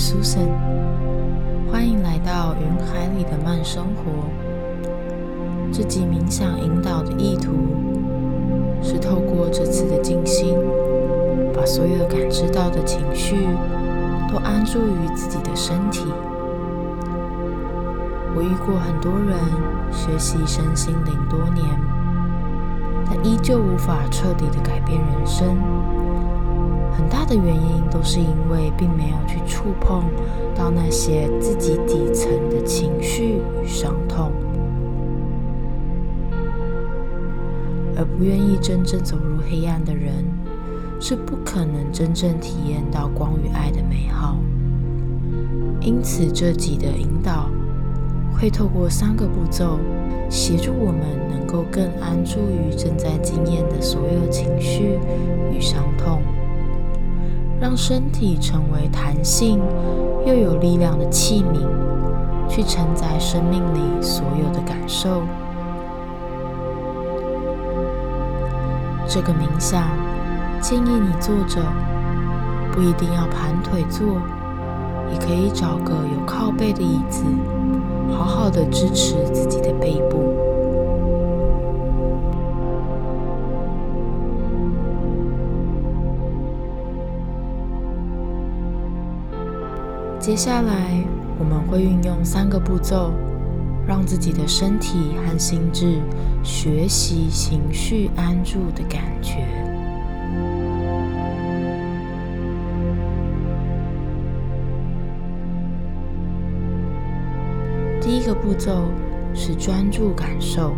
Susan，欢迎来到云海里的慢生活。这集冥想引导的意图是透过这次的静心，把所有感知到的情绪都安住于自己的身体。我遇过很多人学习身心灵多年，但依旧无法彻底的改变人生。很大的原因都是因为并没有去触碰到那些自己底层的情绪与伤痛，而不愿意真正走入黑暗的人，是不可能真正体验到光与爱的美好。因此，这集的引导会透过三个步骤，协助我们能够更安住于正在经验的所有情绪与伤痛。让身体成为弹性又有力量的器皿，去承载生命里所有的感受。这个冥想建议你坐着，不一定要盘腿坐，也可以找个有靠背的椅子，好好的支持自己的背部。接下来，我们会运用三个步骤，让自己的身体和心智学习情绪安住的感觉。第一个步骤是专注感受，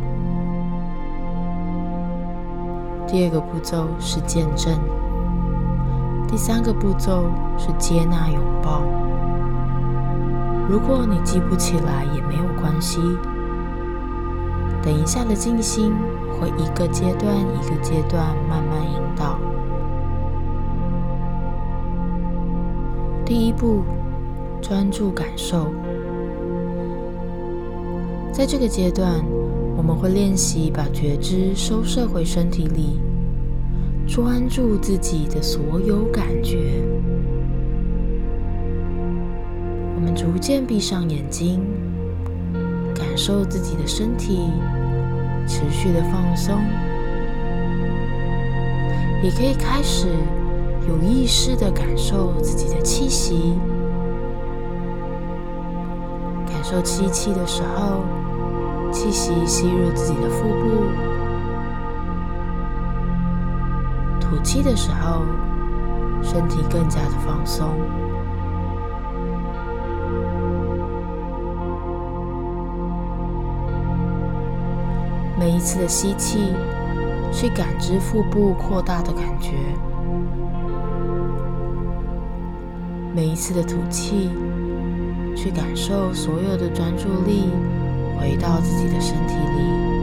第二个步骤是见证，第三个步骤是接纳拥抱。如果你记不起来也没有关系，等一下的静心会一个阶段一个阶段慢慢引导。第一步，专注感受。在这个阶段，我们会练习把觉知收摄回身体里，专注自己的所有感觉。我们逐渐闭上眼睛，感受自己的身体持续的放松，也可以开始有意识的感受自己的气息。感受吸气的时候，气息吸入自己的腹部；吐气的时候，身体更加的放松。每一次的吸气，去感知腹部扩大的感觉；每一次的吐气，去感受所有的专注力回到自己的身体里。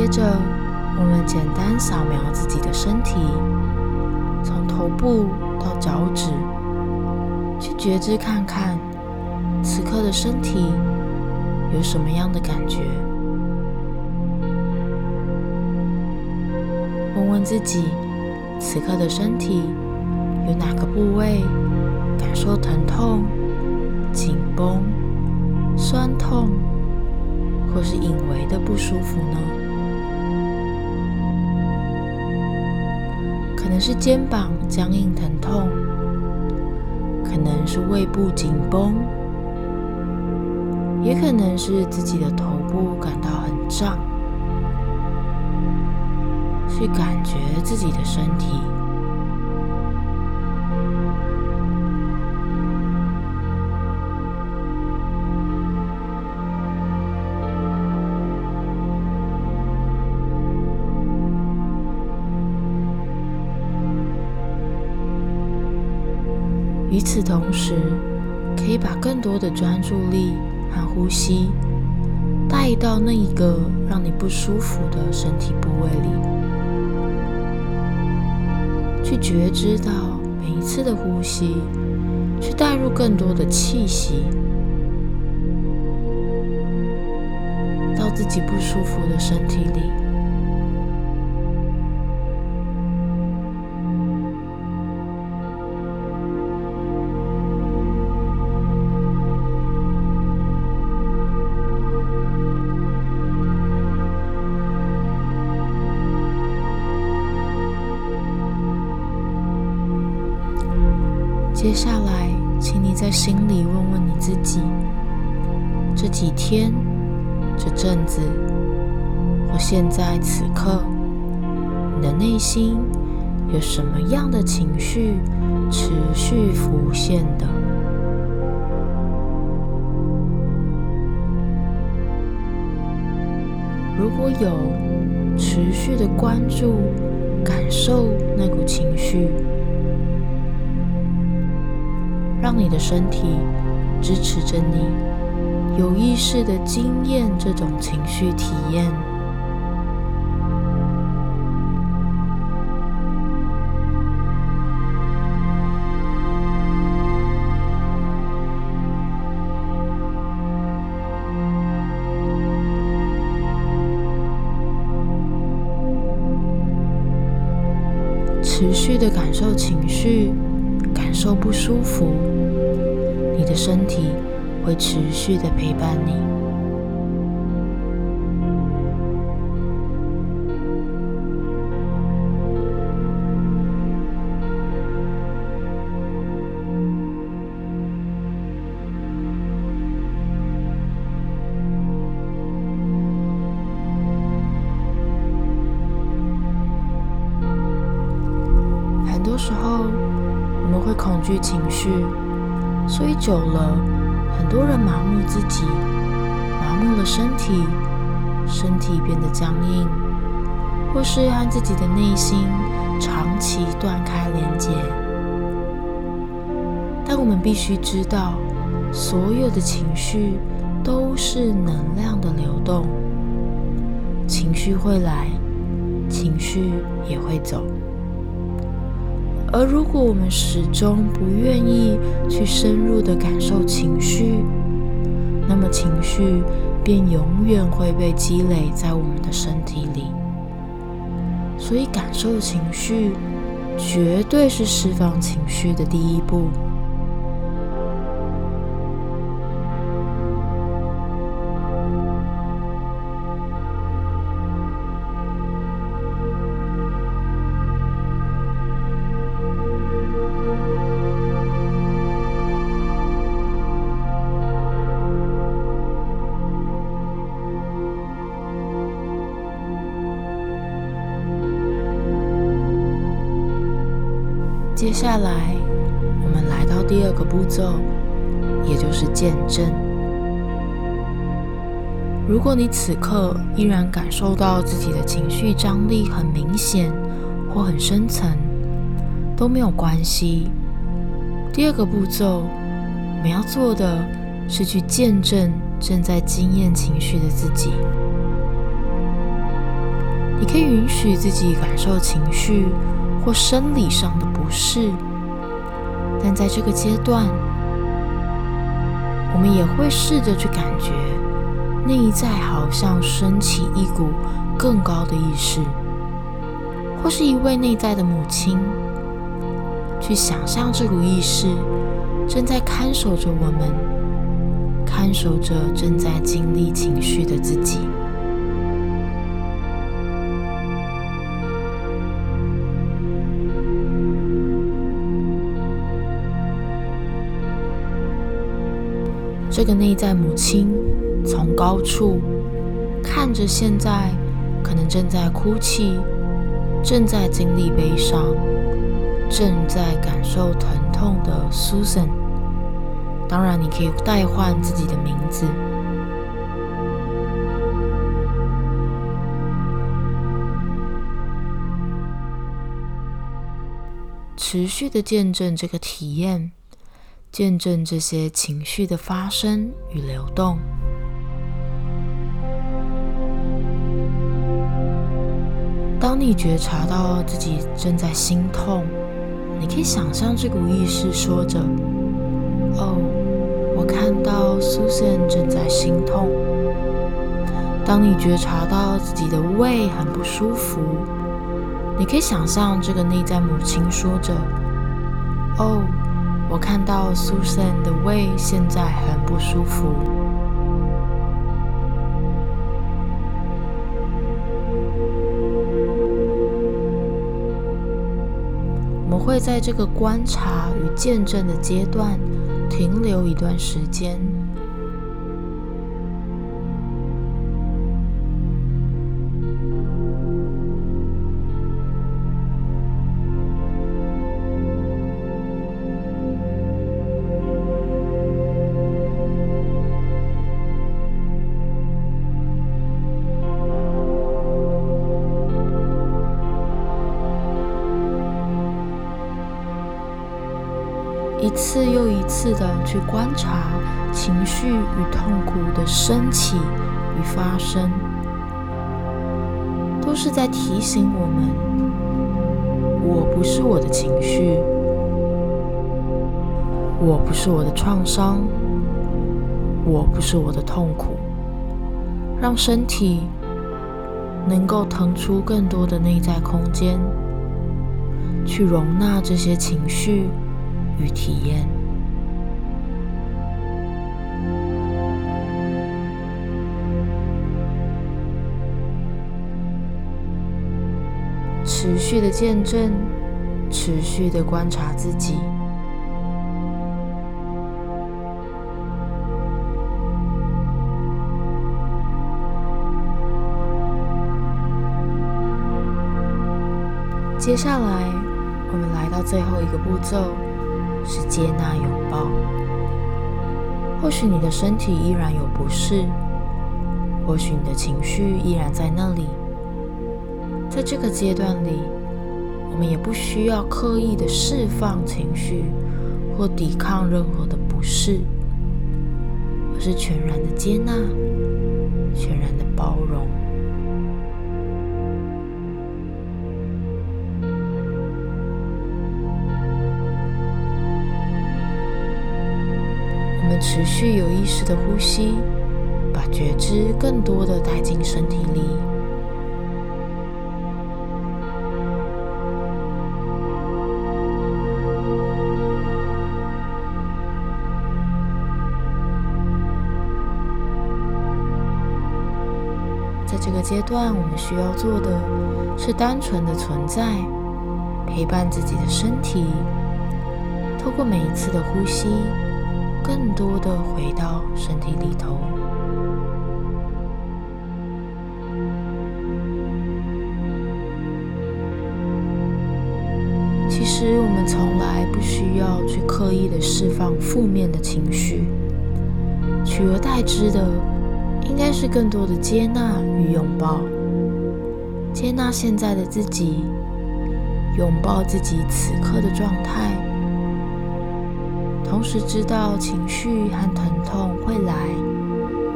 接着，我们简单扫描自己的身体，从头部到脚趾，去觉知看看此刻的身体有什么样的感觉。问问自己，此刻的身体有哪个部位感受疼痛、紧绷、酸痛，或是隐微的不舒服呢？可能是肩膀僵硬疼痛，可能是胃部紧绷，也可能是自己的头部感到很胀。去感觉自己的身体。与此同时，可以把更多的专注力和呼吸带到那一个让你不舒服的身体部位里，去觉知到每一次的呼吸，去带入更多的气息到自己不舒服的身体里。接下来，请你在心里问问你自己：这几天、这阵子，或现在此刻，你的内心有什么样的情绪持续浮现的？如果有，持续的关注、感受那股情绪。让你的身体支持着你，有意识的经验这种情绪体验。情绪。所以久了，很多人麻木自己，麻木了身体，身体变得僵硬，或是和自己的内心长期断开连接。但我们必须知道，所有的情绪都是能量的流动，情绪会来，情绪也会走。而如果我们始终不愿意去深入的感受情绪，那么情绪便永远会被积累在我们的身体里。所以，感受情绪绝对是释放情绪的第一步。下来，我们来到第二个步骤，也就是见证。如果你此刻依然感受到自己的情绪张力很明显或很深层，都没有关系。第二个步骤，我们要做的是去见证正在经验情绪的自己。你可以允许自己感受情绪或生理上的。是，但在这个阶段，我们也会试着去感觉内在好像升起一股更高的意识，或是一位内在的母亲，去想象这股意识正在看守着我们，看守着正在经历情绪的自己。这个内在母亲从高处看着现在可能正在哭泣、正在经历悲伤、正在感受疼痛的 Susan。当然，你可以代换自己的名字，持续的见证这个体验。见证这些情绪的发生与流动。当你觉察到自己正在心痛，你可以想象这股意识说着：“哦，我看到 Susan 正在心痛。”当你觉察到自己的胃很不舒服，你可以想象这个内在母亲说着：“哦，我看到 Susan 的胃现在很不舒服。”我们会在这个观察与见证的阶段停留一段时间。一次又一次的去观察情绪与痛苦的升起与发生，都是在提醒我们：我不是我的情绪，我不是我的创伤，我不是我的痛苦。让身体能够腾出更多的内在空间，去容纳这些情绪。与体验，持续的见证，持续的观察自己。接下来，我们来到最后一个步骤。是接纳拥抱。或许你的身体依然有不适，或许你的情绪依然在那里。在这个阶段里，我们也不需要刻意的释放情绪或抵抗任何的不适，而是全然的接纳，全然的包容。持续有意识的呼吸，把觉知更多的带进身体里。在这个阶段，我们需要做的是单纯的存在，陪伴自己的身体，透过每一次的呼吸。更多的回到身体里头。其实我们从来不需要去刻意的释放负面的情绪，取而代之的应该是更多的接纳与拥抱。接纳现在的自己，拥抱自己此刻的状态。同时知道情绪和疼痛会来，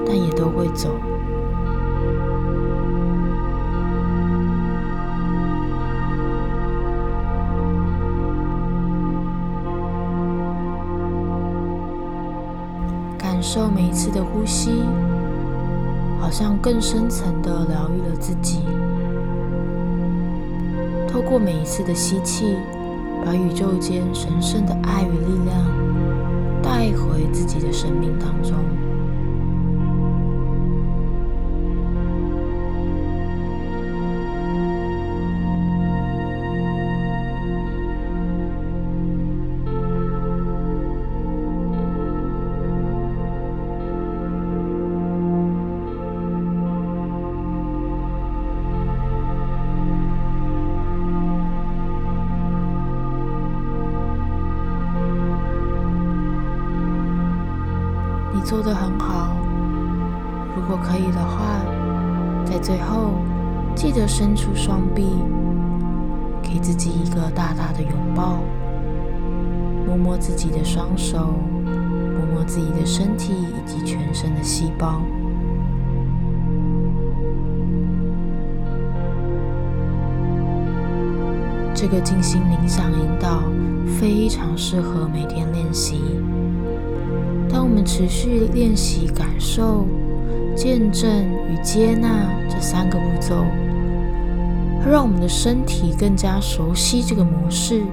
但也都会走。感受每一次的呼吸，好像更深层的疗愈了自己。透过每一次的吸气，把宇宙间神圣的爱与力量。带回自己的生命当中。做得很好。如果可以的话，在最后记得伸出双臂，给自己一个大大的拥抱，摸摸自己的双手，摸摸自己的身体以及全身的细胞。这个静心冥想引导非常适合每天练习。当我们持续练习感受、见证与接纳这三个步骤，会让我们的身体更加熟悉这个模式。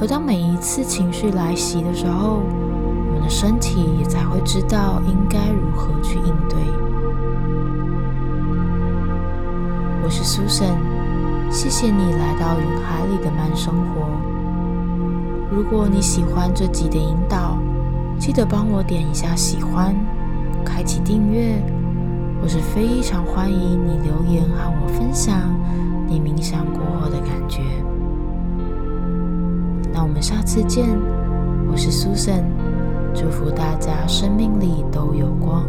而当每一次情绪来袭的时候，我们的身体也才会知道应该如何去应对。我是 Susan，谢谢你来到云海里的慢生活。如果你喜欢这集的引导，记得帮我点一下喜欢，开启订阅。我是非常欢迎你留言和我分享你冥想过后的感觉。那我们下次见，我是 Susan，祝福大家生命里都有光。